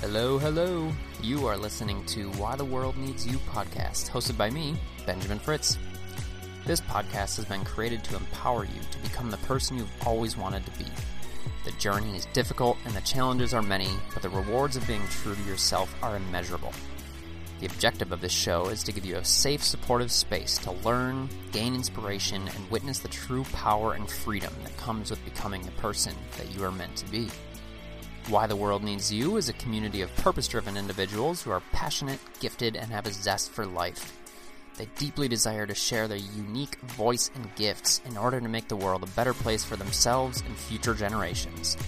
Hello, hello. You are listening to Why the World Needs You podcast, hosted by me, Benjamin Fritz. This podcast has been created to empower you to become the person you've always wanted to be. The journey is difficult and the challenges are many, but the rewards of being true to yourself are immeasurable. The objective of this show is to give you a safe, supportive space to learn, gain inspiration, and witness the true power and freedom that comes with becoming the person that you are meant to be. Why the World Needs You is a community of purpose driven individuals who are passionate, gifted, and have a zest for life. They deeply desire to share their unique voice and gifts in order to make the world a better place for themselves and future generations.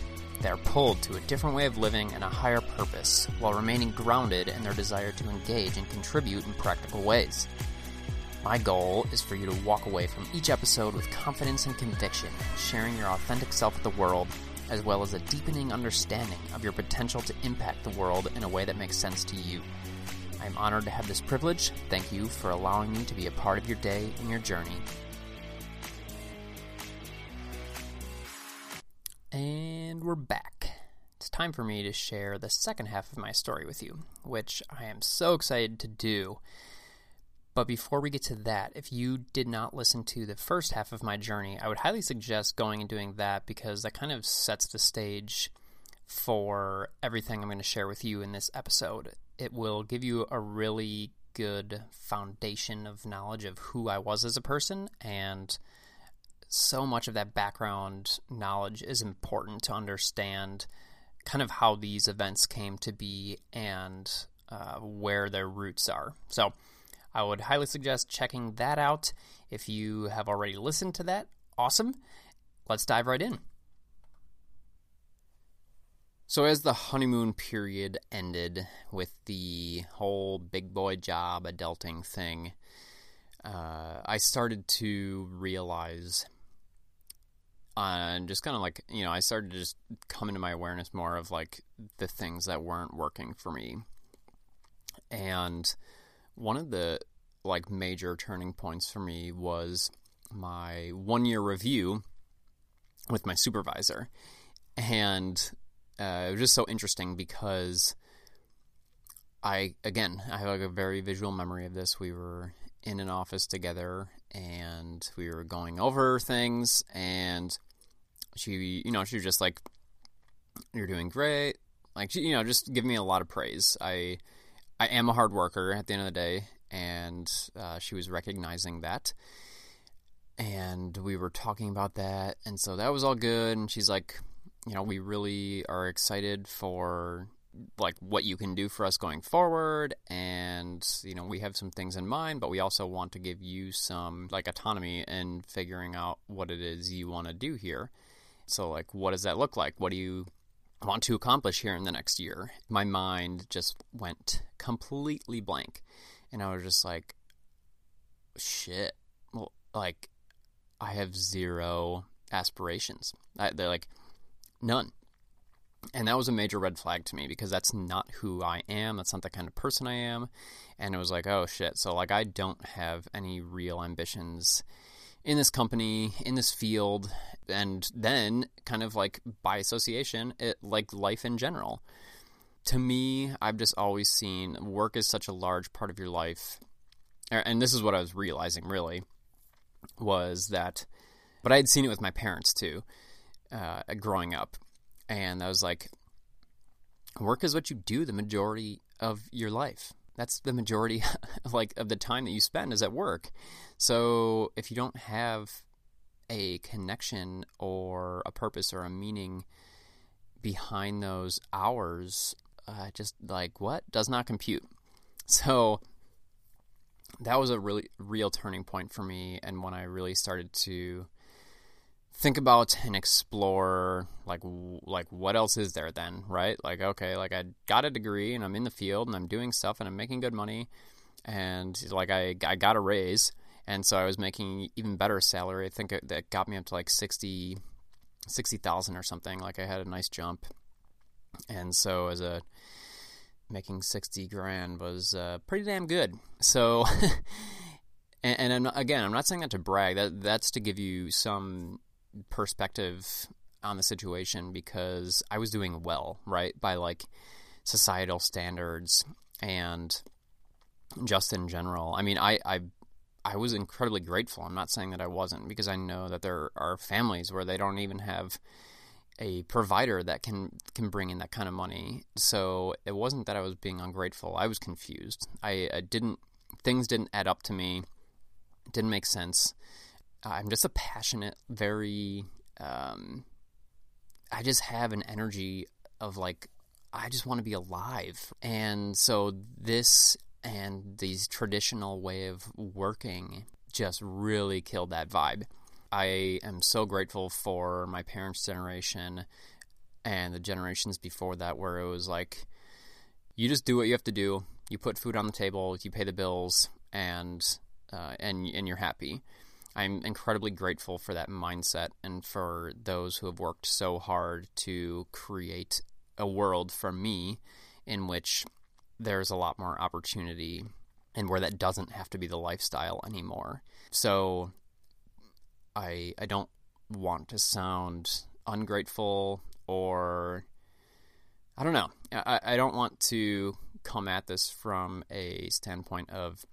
They are pulled to a different way of living and a higher purpose, while remaining grounded in their desire to engage and contribute in practical ways. My goal is for you to walk away from each episode with confidence and conviction, sharing your authentic self with the world, as well as a deepening understanding of your potential to impact the world in a way that makes sense to you. I am honored to have this privilege. Thank you for allowing me to be a part of your day and your journey. And we're back. It's time for me to share the second half of my story with you, which I am so excited to do. But before we get to that, if you did not listen to the first half of my journey, I would highly suggest going and doing that because that kind of sets the stage for everything I'm going to share with you in this episode. It will give you a really good foundation of knowledge of who I was as a person and so much of that background knowledge is important to understand kind of how these events came to be and uh, where their roots are. So, I would highly suggest checking that out. If you have already listened to that, awesome. Let's dive right in. So, as the honeymoon period ended with the whole big boy job adulting thing, uh, I started to realize and just kind of like you know i started to just come into my awareness more of like the things that weren't working for me and one of the like major turning points for me was my one year review with my supervisor. And uh, it was just so interesting because i again i have like a very visual memory of this. We were in an office together and we were going over things and she you know she was just like you're doing great. Like she, you know just give me a lot of praise. I i am a hard worker at the end of the day and uh, she was recognizing that. And we were talking about that and so that was all good and she's like you know we really are excited for like what you can do for us going forward and you know we have some things in mind but we also want to give you some like autonomy in figuring out what it is you want to do here. So like what does that look like? What do you want to accomplish here in the next year my mind just went completely blank and i was just like shit well like i have zero aspirations I, they're like none and that was a major red flag to me because that's not who I am. That's not the kind of person I am. And it was like, oh shit. So, like, I don't have any real ambitions in this company, in this field. And then, kind of like by association, it like life in general. To me, I've just always seen work is such a large part of your life. And this is what I was realizing really was that, but I had seen it with my parents too, uh, growing up and I was like, work is what you do the majority of your life. That's the majority of like of the time that you spend is at work. So if you don't have a connection or a purpose or a meaning behind those hours, uh, just like what does not compute. So that was a really real turning point for me, and when I really started to think about and explore like like what else is there then right? Like okay like i got a degree and i'm in the field and i'm doing stuff and i'm making good money and like i, I got a raise and so i was making even better salary. I think it, that got me up to like 60 60000 or something. Like i had a nice jump. And so as a making 60 grand was uh, pretty damn good. So and, and I'm not, again i'm not saying that to brag. That that's to give you some perspective on the situation because I was doing well, right? By like societal standards and just in general. I mean, I, I I was incredibly grateful. I'm not saying that I wasn't because I know that there are families where they don't even have a provider that can can bring in that kind of money. So it wasn't that I was being ungrateful. I was confused. I, I didn't things didn't add up to me. Didn't make sense. I'm just a passionate, very um, I just have an energy of like I just want to be alive. And so this and these traditional way of working just really killed that vibe. I am so grateful for my parents' generation and the generations before that where it was like you just do what you have to do. You put food on the table, you pay the bills, and uh, and and you're happy. I'm incredibly grateful for that mindset and for those who have worked so hard to create a world for me in which there's a lot more opportunity and where that doesn't have to be the lifestyle anymore. So I I don't want to sound ungrateful or I don't know. I, I don't want to come at this from a standpoint of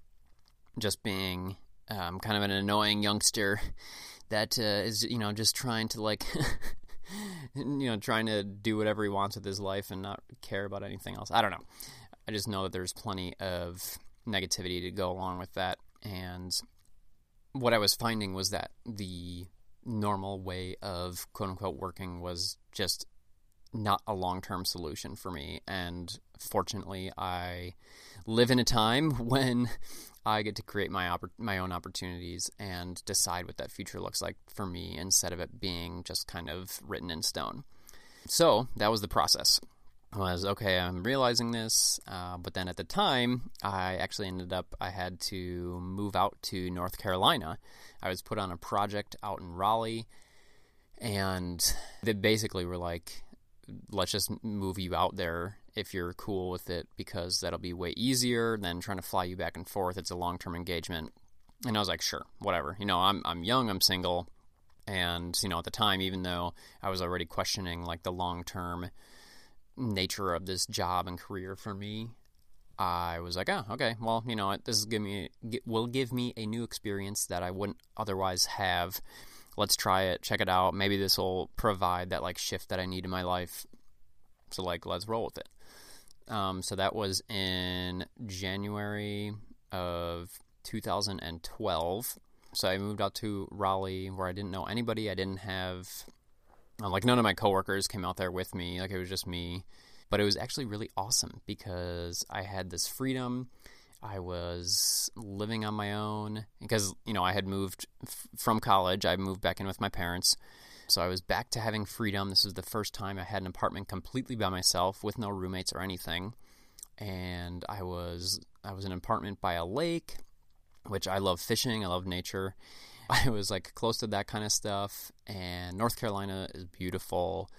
just being um, kind of an annoying youngster that uh, is you know just trying to like you know trying to do whatever he wants with his life and not care about anything else. I don't know. I just know that there's plenty of negativity to go along with that and what I was finding was that the normal way of quote unquote working was just not a long term solution for me. And fortunately, I live in a time when I get to create my oppor- my own opportunities and decide what that future looks like for me instead of it being just kind of written in stone. So that was the process. I was okay. I'm realizing this, uh, but then at the time, I actually ended up. I had to move out to North Carolina. I was put on a project out in Raleigh, and they basically were like, "Let's just move you out there if you're cool with it because that'll be way easier than trying to fly you back and forth. It's a long term engagement. And I was like, sure, whatever. You know, I'm I'm young, I'm single, and you know, at the time, even though I was already questioning like the long term nature of this job and career for me, I was like, oh, okay, well, you know, this is give me will give me a new experience that I wouldn't otherwise have. Let's try it, check it out. Maybe this will provide that like shift that I need in my life. So like, let's roll with it. Um, so that was in January of 2012. So I moved out to Raleigh where I didn't know anybody. I didn't have, um, like, none of my coworkers came out there with me. Like, it was just me. But it was actually really awesome because I had this freedom. I was living on my own because, you know, I had moved f- from college. I moved back in with my parents. So I was back to having freedom. This was the first time I had an apartment completely by myself with no roommates or anything. And I was I was in an apartment by a lake, which I love fishing, I love nature. I was like close to that kind of stuff and North Carolina is beautiful.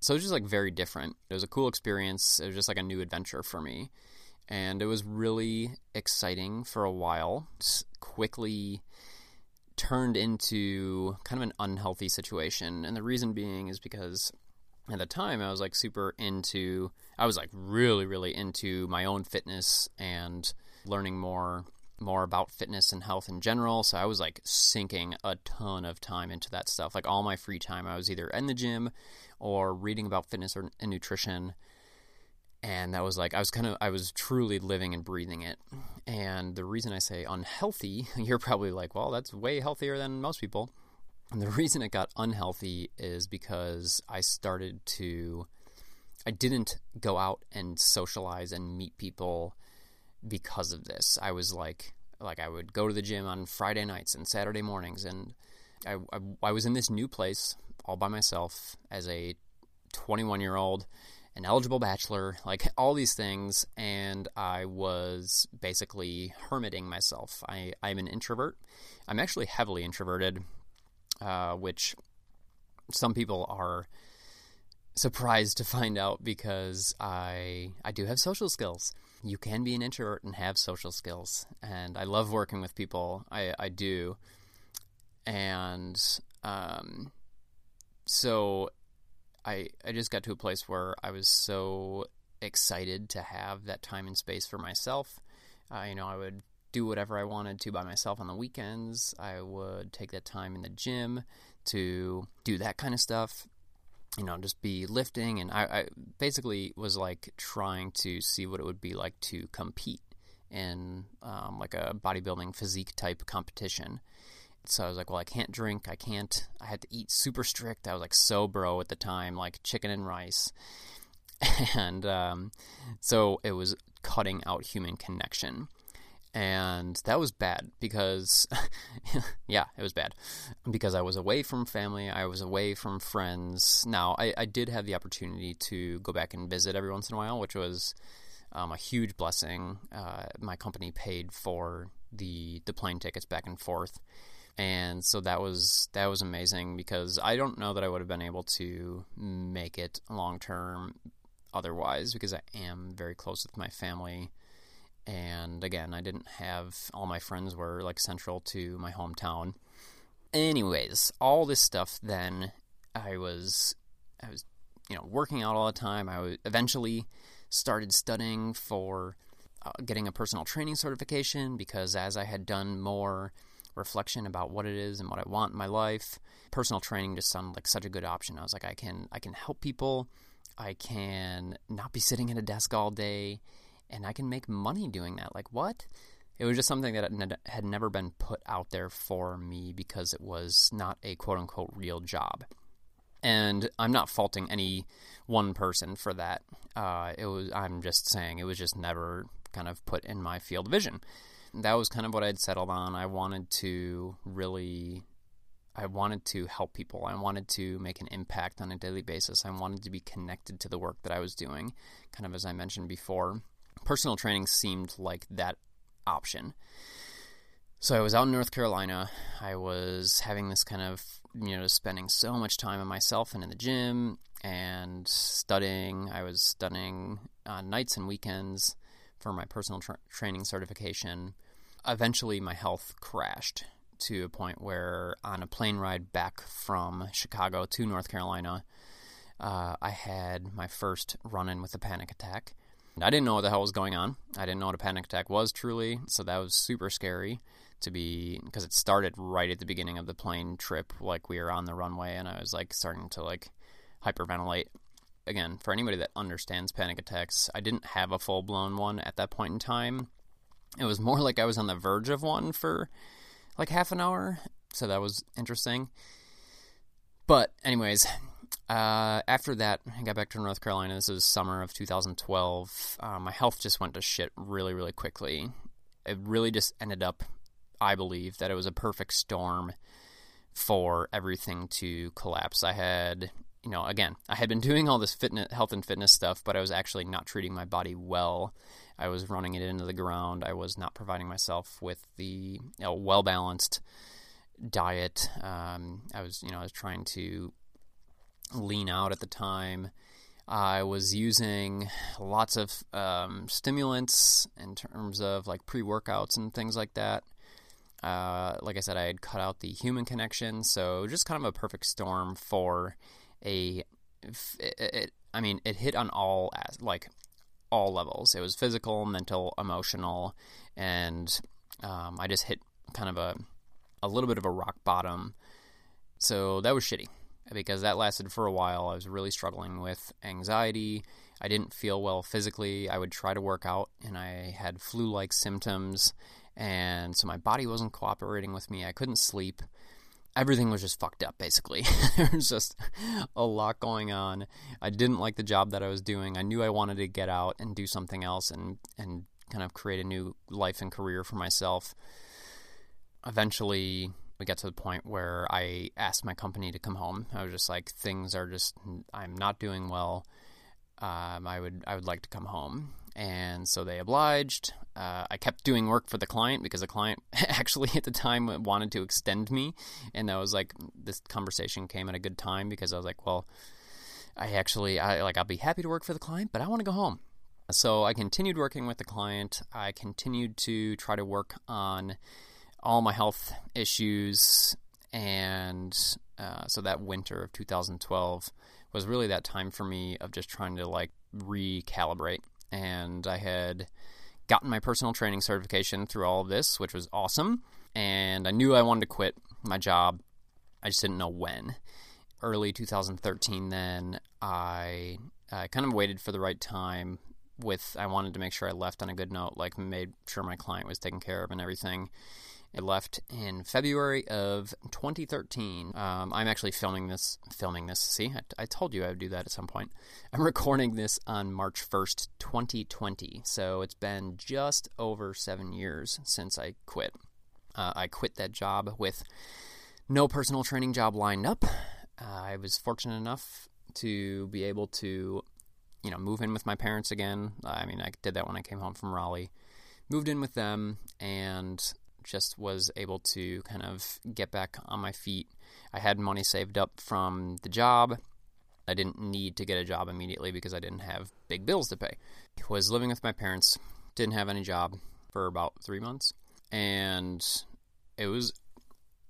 So it was just like very different. It was a cool experience. It was just like a new adventure for me. And it was really exciting for a while. Just quickly turned into kind of an unhealthy situation. And the reason being is because at the time I was like super into, I was like really, really into my own fitness and learning more more about fitness and health in general. So I was like sinking a ton of time into that stuff. Like all my free time, I was either in the gym or reading about fitness or, and nutrition and that was like I was kind of I was truly living and breathing it. And the reason I say unhealthy, you're probably like, well, that's way healthier than most people. And the reason it got unhealthy is because I started to I didn't go out and socialize and meet people because of this. I was like like I would go to the gym on Friday nights and Saturday mornings and I, I, I was in this new place all by myself as a 21 year old an eligible bachelor, like all these things, and I was basically hermiting myself. I, I'm an introvert. I'm actually heavily introverted, uh, which some people are surprised to find out because I I do have social skills. You can be an introvert and have social skills, and I love working with people. I I do, and um, so I I just got to a place where I was so excited to have that time and space for myself. Uh, you know, I would do whatever I wanted to by myself on the weekends. I would take that time in the gym to do that kind of stuff. You know, just be lifting, and I, I basically was like trying to see what it would be like to compete in um, like a bodybuilding physique type competition. So I was like, well, I can't drink. I can't. I had to eat super strict. I was like so bro at the time, like chicken and rice. And um, so it was cutting out human connection. And that was bad because, yeah, it was bad because I was away from family. I was away from friends. Now, I, I did have the opportunity to go back and visit every once in a while, which was um, a huge blessing. Uh, my company paid for the the plane tickets back and forth, and so that was that was amazing because I don't know that I would have been able to make it long term otherwise because I am very close with my family. And again, I didn't have all my friends were like central to my hometown. Anyways, all this stuff then I was I was you know working out all the time. I was eventually started studying for uh, getting a personal training certification because as I had done more reflection about what it is and what I want in my life, personal training just sounded like such a good option. I was like, I can I can help people, I can not be sitting at a desk all day, and I can make money doing that. Like what? It was just something that had never been put out there for me because it was not a quote unquote real job. And I'm not faulting any one person for that. Uh, it was I'm just saying it was just never kind of put in my field of vision. That was kind of what I'd settled on. I wanted to really I wanted to help people. I wanted to make an impact on a daily basis. I wanted to be connected to the work that I was doing, kind of as I mentioned before. Personal training seemed like that option. So I was out in North Carolina. I was having this kind of, you know, spending so much time on myself and in the gym and studying. I was studying on nights and weekends for my personal tra- training certification. Eventually, my health crashed to a point where, on a plane ride back from Chicago to North Carolina, uh, I had my first run in with a panic attack. I didn't know what the hell was going on. I didn't know what a panic attack was truly, so that was super scary to be because it started right at the beginning of the plane trip. Like we were on the runway, and I was like starting to like hyperventilate. Again, for anybody that understands panic attacks, I didn't have a full blown one at that point in time. It was more like I was on the verge of one for like half an hour, so that was interesting. But, anyways, uh, after that, I got back to North Carolina. This is summer of 2012. Uh, my health just went to shit really, really quickly. It really just ended up, I believe, that it was a perfect storm for everything to collapse. I had you know, again, I had been doing all this fitness, health and fitness stuff, but I was actually not treating my body well. I was running it into the ground. I was not providing myself with the you know, well balanced diet. Um, I was, you know, I was trying to lean out at the time. I was using lots of um, stimulants in terms of like pre workouts and things like that. Uh, like I said, I had cut out the human connection, so just kind of a perfect storm for a it, it, I mean, it hit on all like all levels. It was physical, mental, emotional, and um, I just hit kind of a a little bit of a rock bottom. So that was shitty because that lasted for a while. I was really struggling with anxiety. I didn't feel well physically. I would try to work out, and I had flu-like symptoms, and so my body wasn't cooperating with me. I couldn't sleep everything was just fucked up basically. There was just a lot going on. I didn't like the job that i was doing. I knew i wanted to get out and do something else and and kind of create a new life and career for myself. Eventually we got to the point where i asked my company to come home. I was just like things are just i'm not doing well. Um, i would i would like to come home and so they obliged. Uh, I kept doing work for the client because the client actually at the time wanted to extend me, and that was like this conversation came at a good time because I was like, well, I actually I like I'll be happy to work for the client, but I want to go home. So I continued working with the client. I continued to try to work on all my health issues, and uh, so that winter of 2012 was really that time for me of just trying to like recalibrate. And I had gotten my personal training certification through all of this, which was awesome. And I knew I wanted to quit my job. I just didn't know when. Early 2013, then I, I kind of waited for the right time. With I wanted to make sure I left on a good note, like made sure my client was taken care of and everything. It left in February of 2013. Um, I'm actually filming this. Filming this. See, I, I, told you I would do that at some point. I'm recording this on March 1st, 2020. So it's been just over seven years since I quit. Uh, I quit that job with no personal training job lined up. Uh, I was fortunate enough to be able to, you know, move in with my parents again. I mean, I did that when I came home from Raleigh. Moved in with them and just was able to kind of get back on my feet. I had money saved up from the job. I didn't need to get a job immediately because I didn't have big bills to pay. Was living with my parents, didn't have any job for about three months, and it was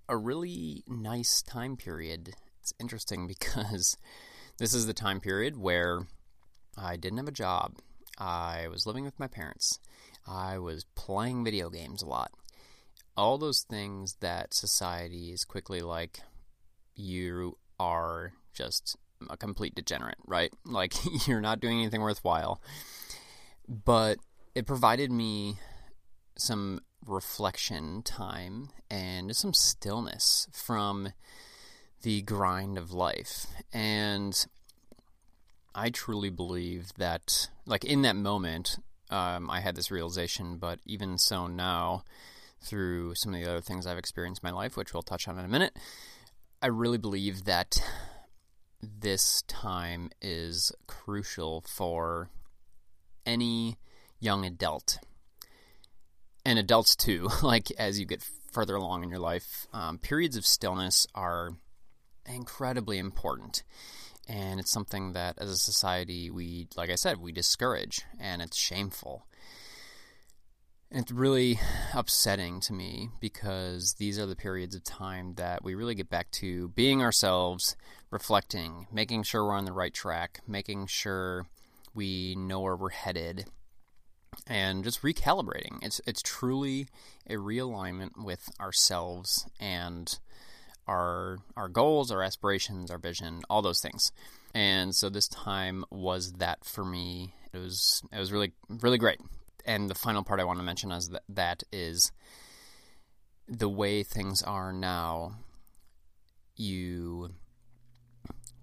a really nice time period. It's interesting because this is the time period where I didn't have a job. I was living with my parents. I was playing video games a lot all those things that society is quickly like, you are just a complete degenerate, right? Like, you're not doing anything worthwhile. But it provided me some reflection time and some stillness from the grind of life. And I truly believe that, like, in that moment, um, I had this realization, but even so now, through some of the other things I've experienced in my life, which we'll touch on in a minute, I really believe that this time is crucial for any young adult and adults too. Like as you get further along in your life, um, periods of stillness are incredibly important. And it's something that as a society, we, like I said, we discourage, and it's shameful. And it's really upsetting to me because these are the periods of time that we really get back to being ourselves, reflecting, making sure we're on the right track, making sure we know where we're headed, and just recalibrating. It's it's truly a realignment with ourselves and our our goals, our aspirations, our vision, all those things. And so this time was that for me. It was it was really really great and the final part I want to mention is that that is the way things are now. You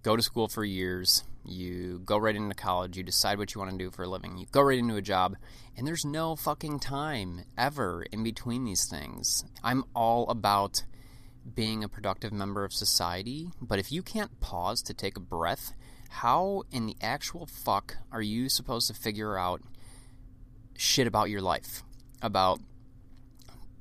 go to school for years, you go right into college, you decide what you want to do for a living, you go right into a job, and there's no fucking time ever in between these things. I'm all about being a productive member of society, but if you can't pause to take a breath, how in the actual fuck are you supposed to figure out shit about your life, about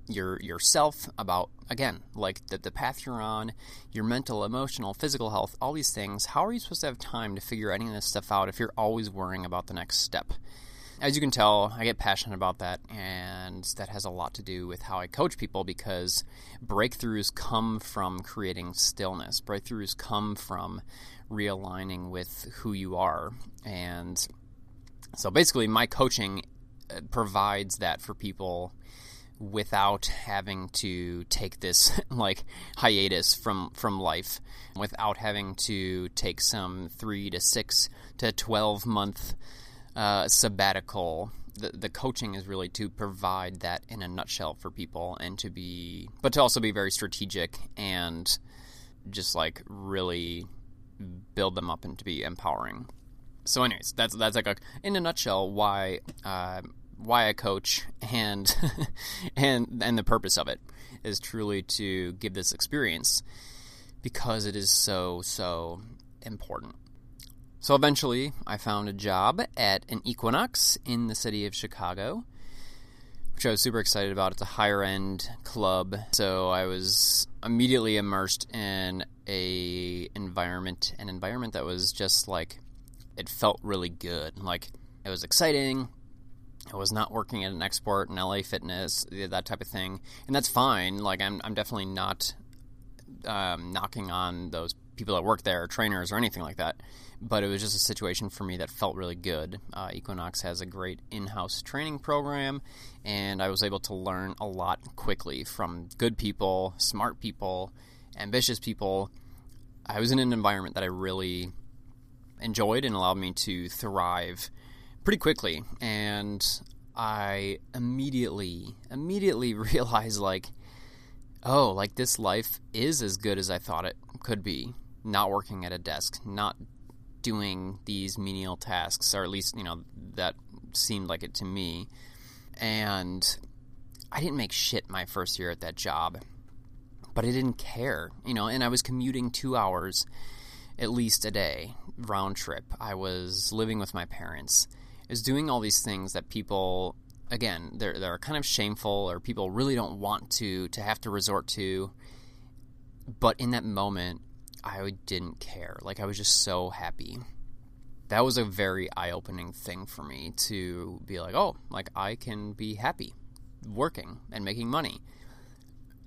your yourself, about again, like the, the path you're on, your mental, emotional, physical health, all these things. How are you supposed to have time to figure any of this stuff out if you're always worrying about the next step? As you can tell, I get passionate about that, and that has a lot to do with how I coach people because breakthroughs come from creating stillness. Breakthroughs come from realigning with who you are. And so basically, my coaching provides that for people without having to take this like hiatus from from life without having to take some 3 to 6 to 12 month uh, sabbatical. The, the coaching is really to provide that in a nutshell for people and to be but to also be very strategic and just like really build them up and to be empowering. So anyways that's that's like a in a nutshell why uh, why I coach and and and the purpose of it is truly to give this experience because it is so so important. So eventually, I found a job at an Equinox in the city of Chicago, which I was super excited about. It's a higher end club, so I was immediately immersed in a environment, an environment that was just like it felt really good. Like it was exciting. I was not working at an XSport in LA Fitness, that type of thing, and that's fine. Like I'm, I'm definitely not um, knocking on those people that work there, trainers, or anything like that. But it was just a situation for me that felt really good. Uh, Equinox has a great in house training program, and I was able to learn a lot quickly from good people, smart people, ambitious people. I was in an environment that I really enjoyed and allowed me to thrive pretty quickly. And I immediately, immediately realized like, oh, like this life is as good as I thought it could be. Not working at a desk, not doing these menial tasks, or at least, you know, that seemed like it to me. And I didn't make shit my first year at that job, but I didn't care, you know, and I was commuting two hours at least a day round trip. I was living with my parents. I was doing all these things that people again, they're they're kind of shameful or people really don't want to to have to resort to. But in that moment, I didn't care. Like I was just so happy. That was a very eye-opening thing for me to be like, "Oh, like I can be happy working and making money."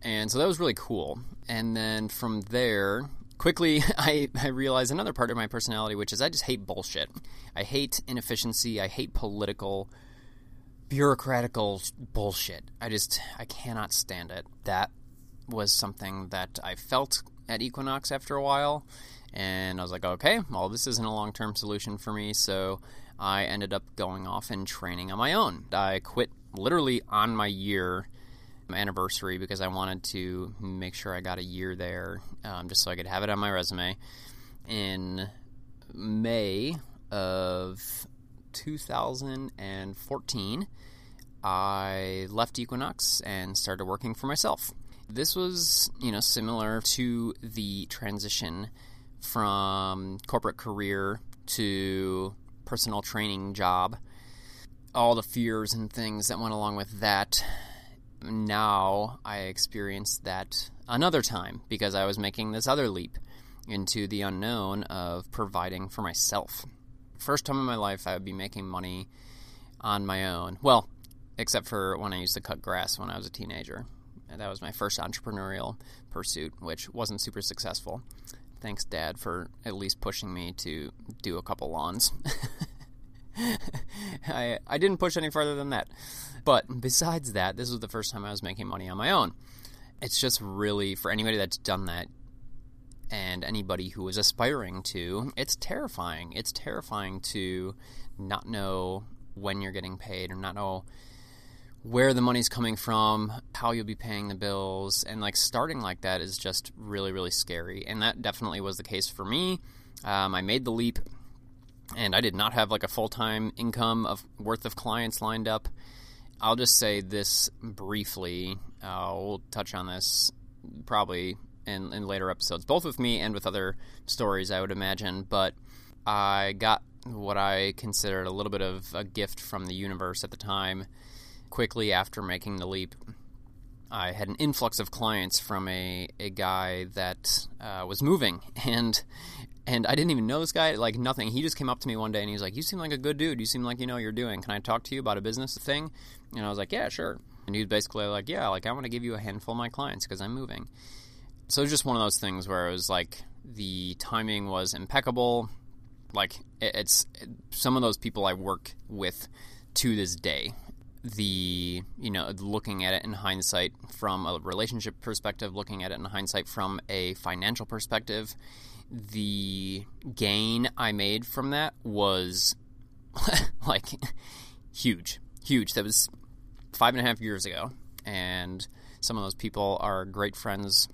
And so that was really cool. And then from there, quickly I, I realized another part of my personality which is i just hate bullshit i hate inefficiency i hate political bureaucratical bullshit. I just I cannot stand it. That was something that I felt at Equinox after a while, and I was like, okay, well, this isn't a long term solution for me, so I ended up going off and training on my own. I quit literally on my year anniversary because I wanted to make sure I got a year there um, just so I could have it on my resume. In May of 2014, I left Equinox and started working for myself. This was, you know, similar to the transition from corporate career to personal training job. All the fears and things that went along with that. Now I experienced that another time because I was making this other leap into the unknown of providing for myself. First time in my life I would be making money on my own. Well, except for when I used to cut grass when I was a teenager. That was my first entrepreneurial pursuit, which wasn't super successful. Thanks, Dad, for at least pushing me to do a couple lawns. I I didn't push any further than that. But besides that, this was the first time I was making money on my own. It's just really for anybody that's done that and anybody who is aspiring to, it's terrifying. It's terrifying to not know when you're getting paid or not know where the money's coming from, how you'll be paying the bills, and like starting like that is just really, really scary. And that definitely was the case for me. Um, I made the leap, and I did not have like a full time income of worth of clients lined up. I'll just say this briefly. Uh, we'll touch on this probably in, in later episodes, both with me and with other stories, I would imagine. But I got what I considered a little bit of a gift from the universe at the time quickly after making the leap, I had an influx of clients from a, a guy that uh, was moving, and and I didn't even know this guy, like nothing. He just came up to me one day and he was like, "You seem like a good dude. You seem like you know what you're doing. Can I talk to you about a business thing?" And I was like, "Yeah, sure." And he was basically like, "Yeah, like I want to give you a handful of my clients because I'm moving." So it was just one of those things where it was like the timing was impeccable. Like it's some of those people I work with to this day the you know looking at it in hindsight from a relationship perspective looking at it in hindsight from a financial perspective the gain i made from that was like huge huge. That was five and a half years ago and some of those people are great friends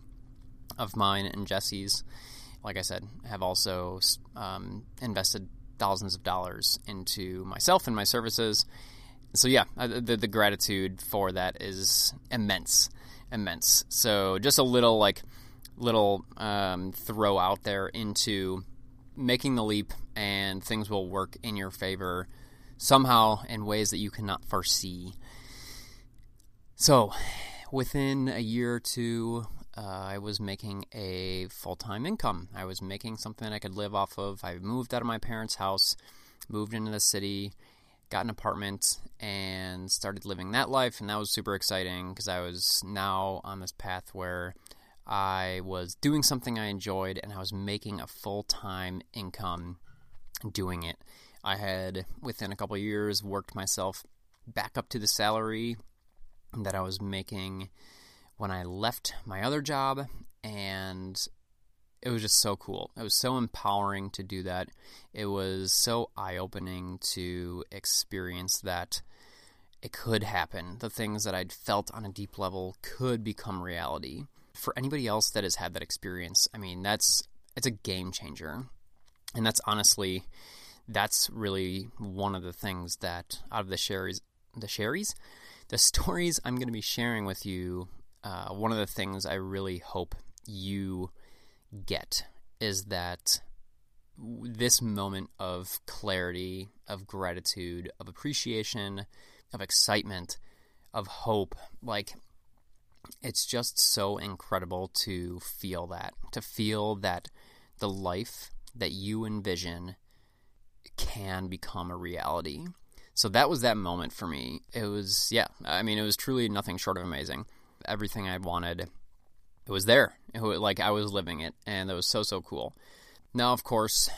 of mine and jesse's. Like i said have also um, invested thousands of dollars into myself and my services. So yeah, the the gratitude for that is immense, immense. So just a little like little um, throw out there into making the leap, and things will work in your favor somehow in ways that you cannot foresee. So, within a year or two, uh, I was making a full time income. I was making something I could live off of. I moved out of my parents' house, moved into the city, got an apartment and started living that life and that was super exciting because I was now on this path where I was doing something I enjoyed and I was making a full time income doing it. I had, within a couple years, worked myself back up to the salary that I was making when I left my other job, and it was just so cool. It was so empowering to do that. It was so eye opening to experience that it could happen. The things that I'd felt on a deep level could become reality. For anybody else that has had that experience, I mean, that's it's a game changer. And that's honestly that's really one of the things that out of the sherries the sherries the stories I'm going to be sharing with you uh, one of the things I really hope you get is that this moment of clarity, of gratitude, of appreciation, of excitement, of hope, like it's just so incredible to feel that, to feel that the life that you envision can become a reality. So that was that moment for me. It was, yeah, I mean, it was truly nothing short of amazing. Everything I wanted, it was there. It was, like I was living it, and it was so, so cool. Now, of course,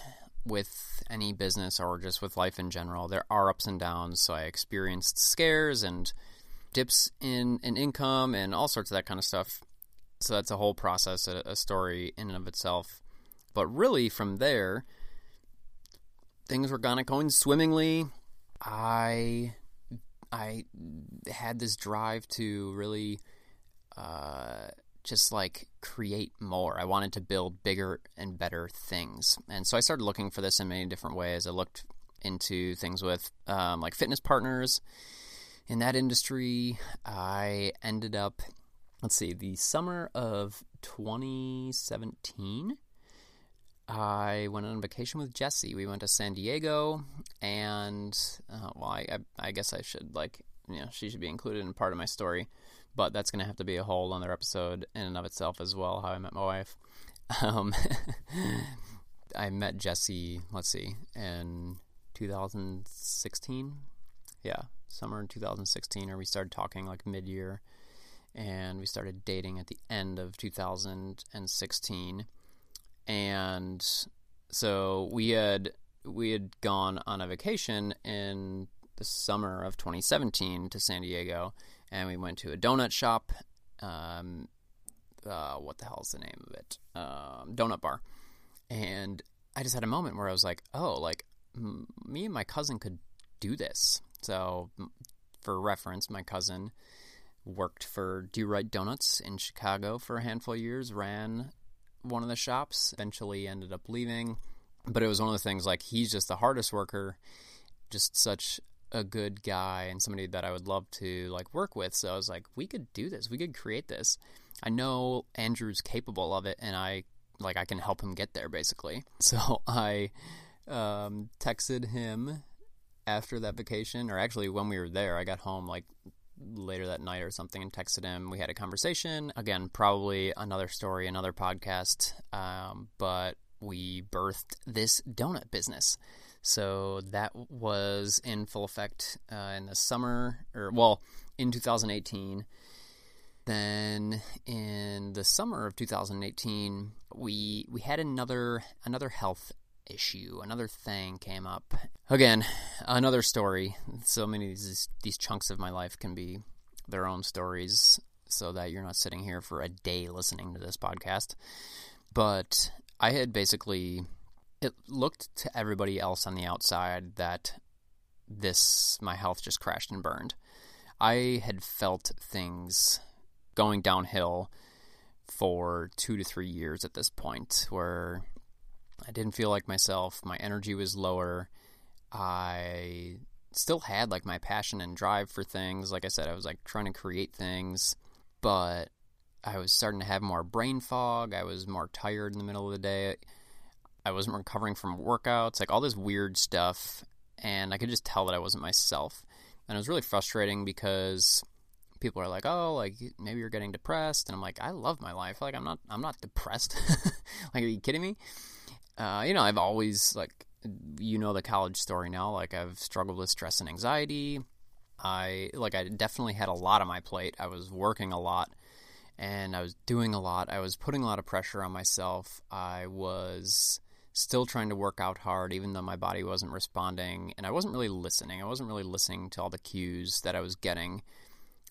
with any business or just with life in general, there are ups and downs. So I experienced scares and dips in, in income and all sorts of that kind of stuff. So that's a whole process, a, a story in and of itself. But really, from there, things were kind of going swimmingly. I I had this drive to really uh, just like create more. I wanted to build bigger and better things. And so I started looking for this in many different ways. I looked into things with um, like fitness partners in that industry. I ended up, let's see, the summer of 2017. I went on vacation with Jesse. We went to San Diego, and uh, well, I, I, I guess I should like, you know, she should be included in part of my story but that's going to have to be a whole other episode in and of itself as well. How I met my wife. Um, I met Jesse. Let's see, in 2016. Yeah, summer in 2016, or we started talking like mid-year, and we started dating at the end of 2016. And so we had we had gone on a vacation in the summer of 2017 to San Diego and we went to a donut shop. Um, uh, what the hell is the name of it? Um, donut bar. And I just had a moment where I was like, oh, like m- me and my cousin could do this. So, for reference, my cousin worked for Do-Rite Donuts in Chicago for a handful of years, ran one of the shops, eventually ended up leaving. But it was one of the things like he's just the hardest worker, just such a good guy and somebody that I would love to like work with. So I was like, we could do this. We could create this. I know Andrew's capable of it, and I like I can help him get there basically. So I um, texted him after that vacation, or actually when we were there, I got home like later that night or something and texted him. We had a conversation. Again, probably another story, another podcast. Um, but we birthed this donut business. So that was in full effect uh, in the summer, or well, in 2018. Then in the summer of 2018, we we had another another health issue, another thing came up. Again, another story. So many of these these chunks of my life can be their own stories, so that you're not sitting here for a day listening to this podcast. But I had basically it looked to everybody else on the outside that this my health just crashed and burned. I had felt things going downhill for 2 to 3 years at this point where I didn't feel like myself, my energy was lower. I still had like my passion and drive for things. Like I said, I was like trying to create things, but I was starting to have more brain fog. I was more tired in the middle of the day. I wasn't recovering from workouts, like all this weird stuff, and I could just tell that I wasn't myself. And it was really frustrating because people are like, "Oh, like maybe you're getting depressed," and I'm like, "I love my life. Like I'm not, I'm not depressed. like, are you kidding me?" Uh, you know, I've always like, you know, the college story now. Like I've struggled with stress and anxiety. I like I definitely had a lot on my plate. I was working a lot, and I was doing a lot. I was putting a lot of pressure on myself. I was still trying to work out hard, even though my body wasn't responding, and I wasn't really listening. I wasn't really listening to all the cues that I was getting,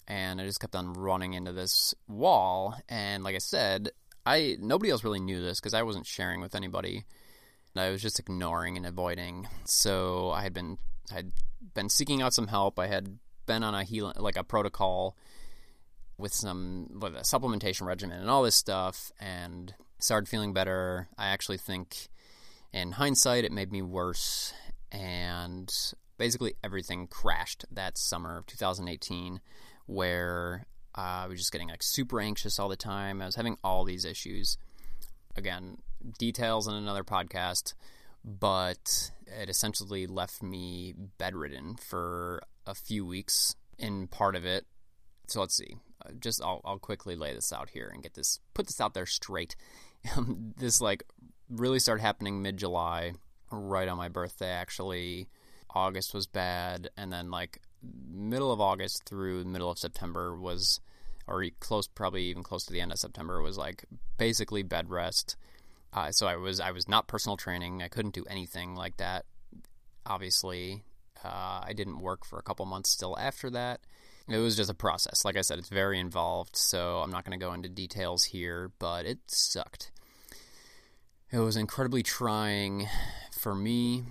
and I just kept on running into this wall. And like I said, I nobody else really knew this because I wasn't sharing with anybody. I was just ignoring and avoiding. So I had been I had been seeking out some help. I had been on a healing like a protocol with some with a supplementation regimen and all this stuff and started feeling better. I actually think in hindsight it made me worse and basically everything crashed that summer of 2018 where uh, I was just getting like super anxious all the time. I was having all these issues. Again, details in another podcast, but it essentially left me bedridden for a few weeks in part of it. So let's see. Uh, just I'll, I'll quickly lay this out here and get this put this out there straight. this like really started happening mid July, right on my birthday actually. August was bad, and then like middle of August through middle of September was, or close, probably even close to the end of September was like basically bed rest. Uh, so I was I was not personal training. I couldn't do anything like that. Obviously, uh, I didn't work for a couple months still after that. It was just a process. Like I said, it's very involved, so I'm not going to go into details here, but it sucked. It was incredibly trying for me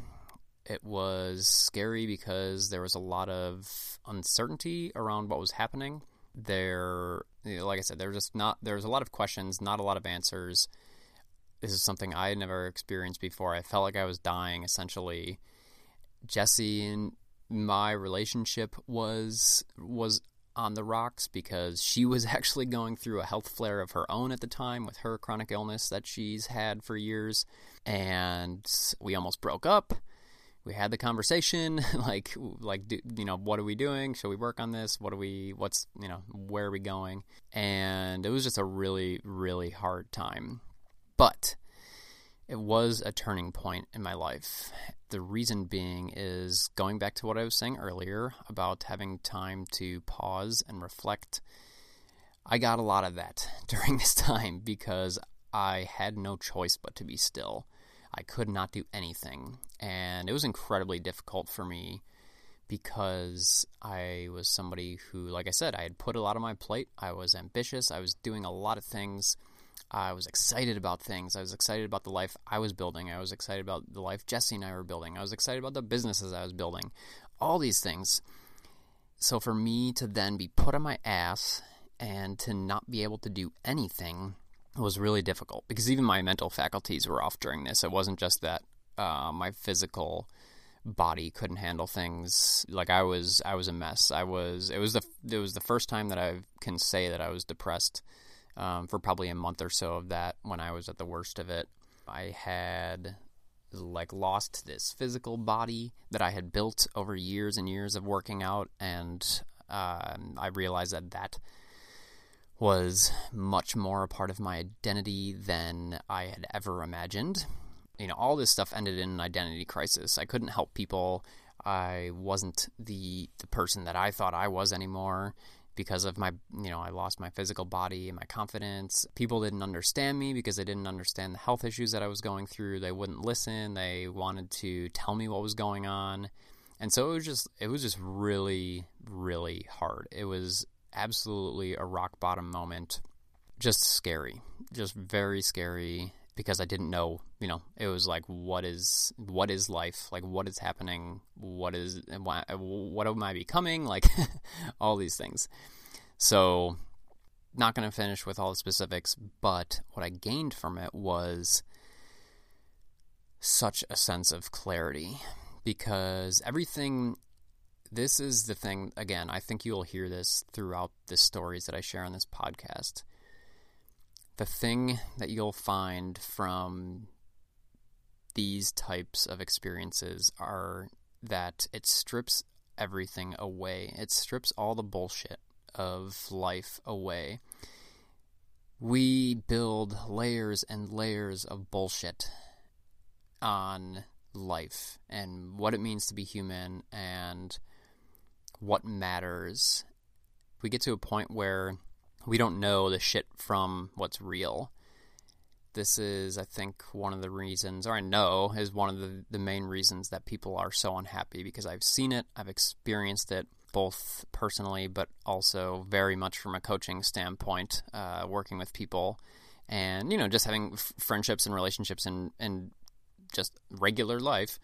it was scary because there was a lot of uncertainty around what was happening. There, like I said, there was just not. There was a lot of questions, not a lot of answers. This is something I had never experienced before. I felt like I was dying. Essentially, Jesse and my relationship was was on the rocks because she was actually going through a health flare of her own at the time with her chronic illness that she's had for years, and we almost broke up. We had the conversation like like do, you know what are we doing? Should we work on this? What are we what's you know where are we going? And it was just a really really hard time but it was a turning point in my life the reason being is going back to what i was saying earlier about having time to pause and reflect i got a lot of that during this time because i had no choice but to be still I could not do anything. And it was incredibly difficult for me because I was somebody who, like I said, I had put a lot on my plate. I was ambitious. I was doing a lot of things. I was excited about things. I was excited about the life I was building. I was excited about the life Jesse and I were building. I was excited about the businesses I was building. All these things. So for me to then be put on my ass and to not be able to do anything was really difficult because even my mental faculties were off during this. It wasn't just that uh, my physical body couldn't handle things. Like I was, I was a mess. I was. It was the it was the first time that I can say that I was depressed um, for probably a month or so of that when I was at the worst of it. I had like lost this physical body that I had built over years and years of working out, and uh, I realized that that was much more a part of my identity than I had ever imagined. You know, all this stuff ended in an identity crisis. I couldn't help people. I wasn't the the person that I thought I was anymore because of my, you know, I lost my physical body and my confidence. People didn't understand me because they didn't understand the health issues that I was going through. They wouldn't listen. They wanted to tell me what was going on. And so it was just it was just really really hard. It was absolutely a rock bottom moment. Just scary, just very scary because I didn't know, you know, it was like what is what is life? Like what is happening? What is what, am I becoming? Like all these things. So not going to finish with all the specifics, but what I gained from it was such a sense of clarity because everything this is the thing, again, I think you'll hear this throughout the stories that I share on this podcast. The thing that you'll find from these types of experiences are that it strips everything away. It strips all the bullshit of life away. We build layers and layers of bullshit on life and what it means to be human and what matters. We get to a point where we don't know the shit from what's real. This is, I think, one of the reasons, or I know is one of the, the main reasons that people are so unhappy because I've seen it, I've experienced it both personally, but also very much from a coaching standpoint, uh, working with people and, you know, just having f- friendships and relationships and, and just regular life,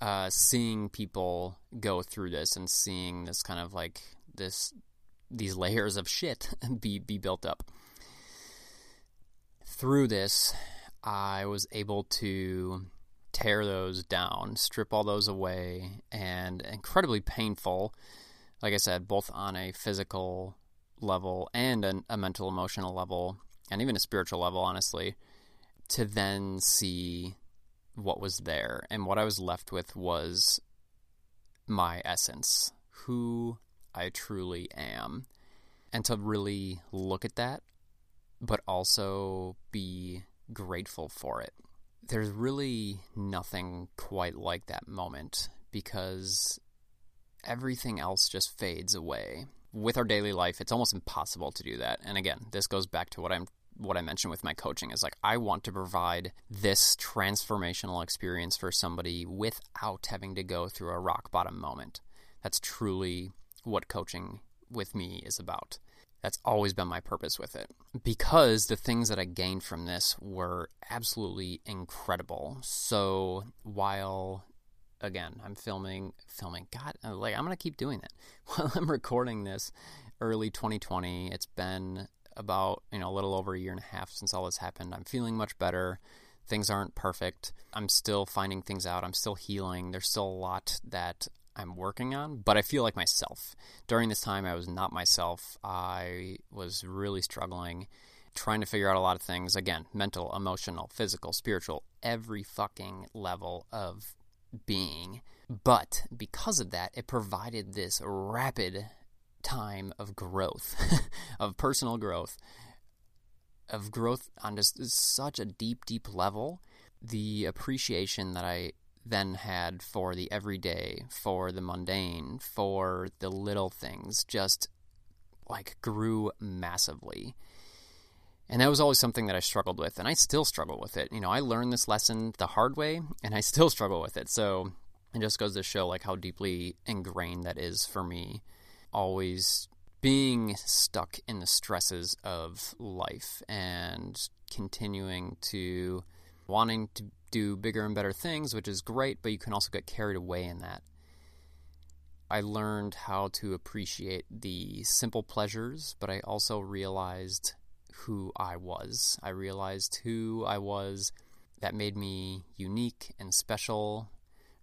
uh, seeing people go through this and seeing this kind of like this these layers of shit be be built up. Through this, I was able to tear those down, strip all those away, and incredibly painful. Like I said, both on a physical level and a, a mental, emotional level, and even a spiritual level, honestly, to then see what was there. And what I was left with was my essence, who I truly am. And to really look at that, but also be grateful for it. There's really nothing quite like that moment because everything else just fades away. With our daily life, it's almost impossible to do that. And again, this goes back to what I'm what I mentioned with my coaching is like I want to provide this transformational experience for somebody without having to go through a rock bottom moment. That's truly what coaching with me is about. That's always been my purpose with it. Because the things that I gained from this were absolutely incredible. So while again, I'm filming filming God, uh, like I'm going to keep doing that. While I'm recording this early 2020, it's been about, you know, a little over a year and a half since all this happened. I'm feeling much better. Things aren't perfect. I'm still finding things out. I'm still healing. There's still a lot that I'm working on, but I feel like myself. During this time, I was not myself. I was really struggling, trying to figure out a lot of things. Again, mental, emotional, physical, spiritual, every fucking level of being. But because of that, it provided this rapid time of growth, of personal growth, of growth on just such a deep, deep level. The appreciation that I then had for the everyday, for the mundane, for the little things just like grew massively. And that was always something that I struggled with, and I still struggle with it. You know, I learned this lesson the hard way, and I still struggle with it. So it just goes to show like how deeply ingrained that is for me. Always being stuck in the stresses of life and continuing to wanting to do bigger and better things, which is great, but you can also get carried away in that. I learned how to appreciate the simple pleasures, but I also realized who I was. I realized who I was that made me unique and special.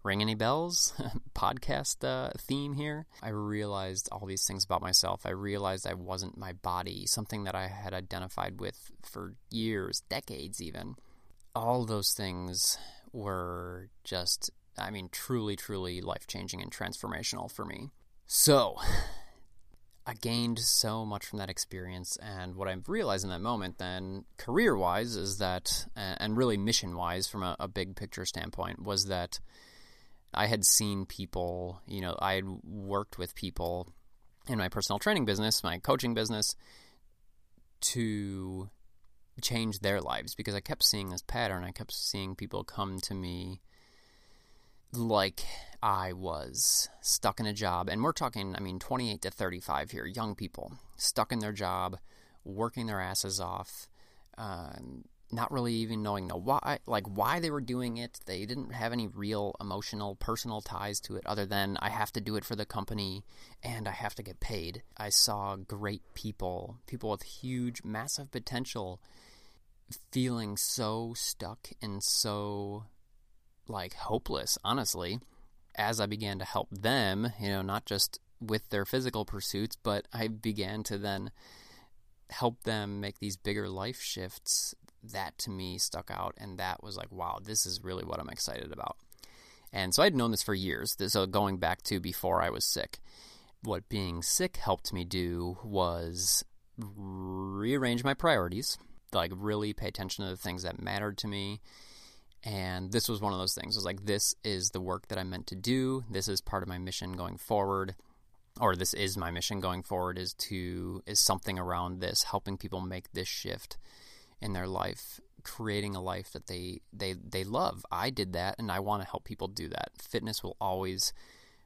Ring any bells? Podcast uh, theme here. I realized all these things about myself. I realized I wasn't my body, something that I had identified with for years, decades even all those things were just, I mean, truly, truly life changing and transformational for me. So, I gained so much from that experience, and what I've realized in that moment, then career wise, is that, and really mission wise, from a, a big picture standpoint, was that I had seen people, you know, I had worked with people in my personal training business, my coaching business, to change their lives because I kept seeing this pattern. I kept seeing people come to me like I was stuck in a job. And we're talking, I mean, 28 to 35 here, young people stuck in their job, working their asses off, uh, not really even knowing the why, like why they were doing it. They didn't have any real emotional, personal ties to it other than I have to do it for the company and I have to get paid. I saw great people, people with huge, massive potential feeling so stuck and so like hopeless, honestly, as I began to help them, you know, not just with their physical pursuits, but I began to then help them make these bigger life shifts. That to me stuck out, and that was like, wow, this is really what I'm excited about. And so I'd known this for years. So going back to before I was sick, what being sick helped me do was rearrange my priorities like really pay attention to the things that mattered to me. And this was one of those things. It was like, this is the work that I'm meant to do. This is part of my mission going forward. or this is my mission going forward is to is something around this helping people make this shift in their life creating a life that they they they love i did that and i want to help people do that fitness will always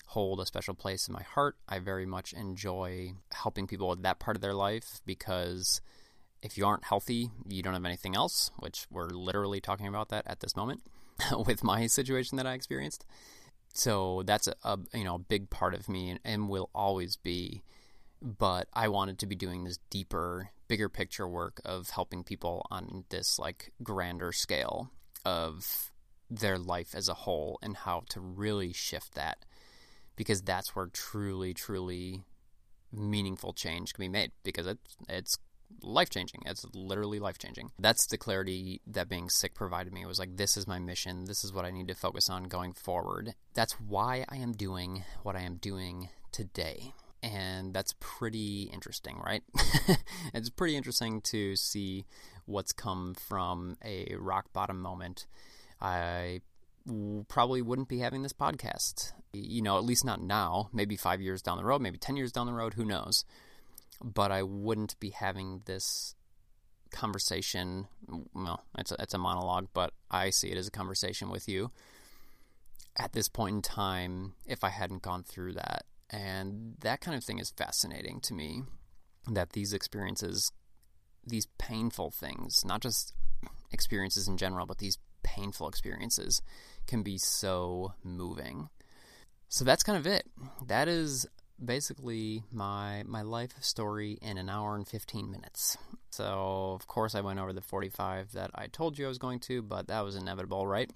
hold a special place in my heart i very much enjoy helping people with that part of their life because if you aren't healthy you don't have anything else which we're literally talking about that at this moment with my situation that i experienced. So that's a, a, you know a big part of me and, and will always be but i wanted to be doing this deeper bigger picture work of helping people on this like grander scale of their life as a whole and how to really shift that because that's where truly truly meaningful change can be made because it's it's life changing. It's literally life changing. That's the clarity that being sick provided me. It was like, this is my mission. This is what I need to focus on going forward. That's why I am doing what I am doing today. And that's pretty interesting, right? it's pretty interesting to see what's come from a rock bottom moment. I probably wouldn't be having this podcast. You know, at least not now. Maybe five years down the road, maybe 10 years down the road, who knows? But I wouldn't be having this conversation. Well, it's a, it's a monologue, but I see it as a conversation with you at this point in time if I hadn't gone through that. And that kind of thing is fascinating to me that these experiences, these painful things, not just experiences in general, but these painful experiences can be so moving. So that's kind of it. That is basically my my life story in an hour and 15 minutes. So, of course, I went over the 45 that I told you I was going to, but that was inevitable, right?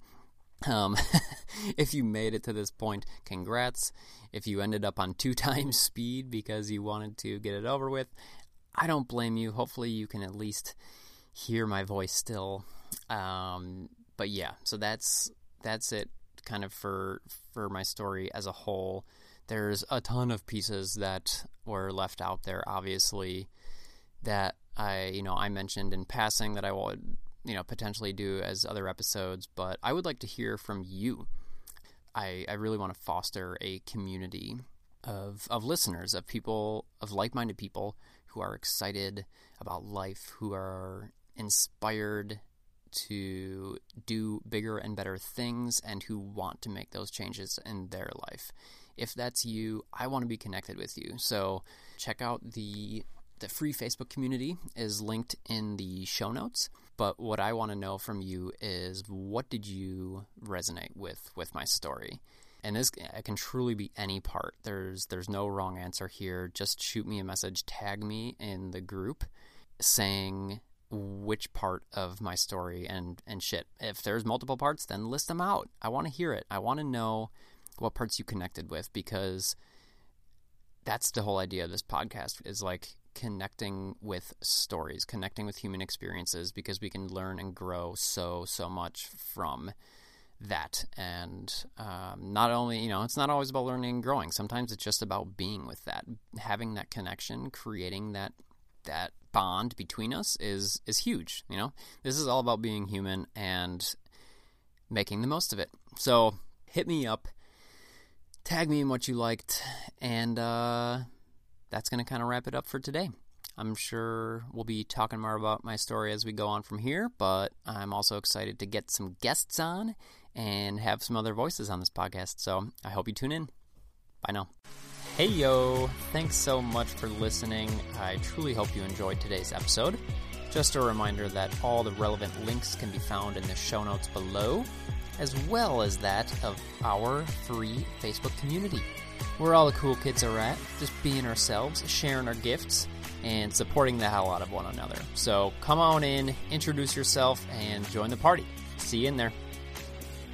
Um, if you made it to this point, congrats. If you ended up on two times speed because you wanted to get it over with, I don't blame you. Hopefully, you can at least hear my voice still. Um, but yeah, so that's that's it, kind of for for my story as a whole. There's a ton of pieces that were left out there, obviously, that I, you know, I mentioned in passing that I would, you know, potentially do as other episodes, but I would like to hear from you. I, I really want to foster a community of, of listeners, of people, of like minded people who are excited about life, who are inspired to do bigger and better things, and who want to make those changes in their life. If that's you, I want to be connected with you. So check out the the free Facebook community is linked in the show notes. But what I want to know from you is what did you resonate with with my story? And this it can truly be any part. There's there's no wrong answer here. Just shoot me a message, tag me in the group saying which part of my story and and shit. If there's multiple parts, then list them out. I want to hear it. I want to know what parts you connected with because that's the whole idea of this podcast is like connecting with stories, connecting with human experiences because we can learn and grow so so much from that. And um, not only you know it's not always about learning and growing. Sometimes it's just about being with that, having that connection, creating that that bond between us is is huge. You know, this is all about being human and making the most of it. So hit me up tag me in what you liked, and uh, that's going to kind of wrap it up for today. I'm sure we'll be talking more about my story as we go on from here, but I'm also excited to get some guests on and have some other voices on this podcast. So I hope you tune in. Bye now. Hey yo, thanks so much for listening. I truly hope you enjoyed today's episode. Just a reminder that all the relevant links can be found in the show notes below as well as that of our free Facebook community, where all the cool kids are at, just being ourselves, sharing our gifts, and supporting the hell out of one another. So come on in, introduce yourself, and join the party. See you in there.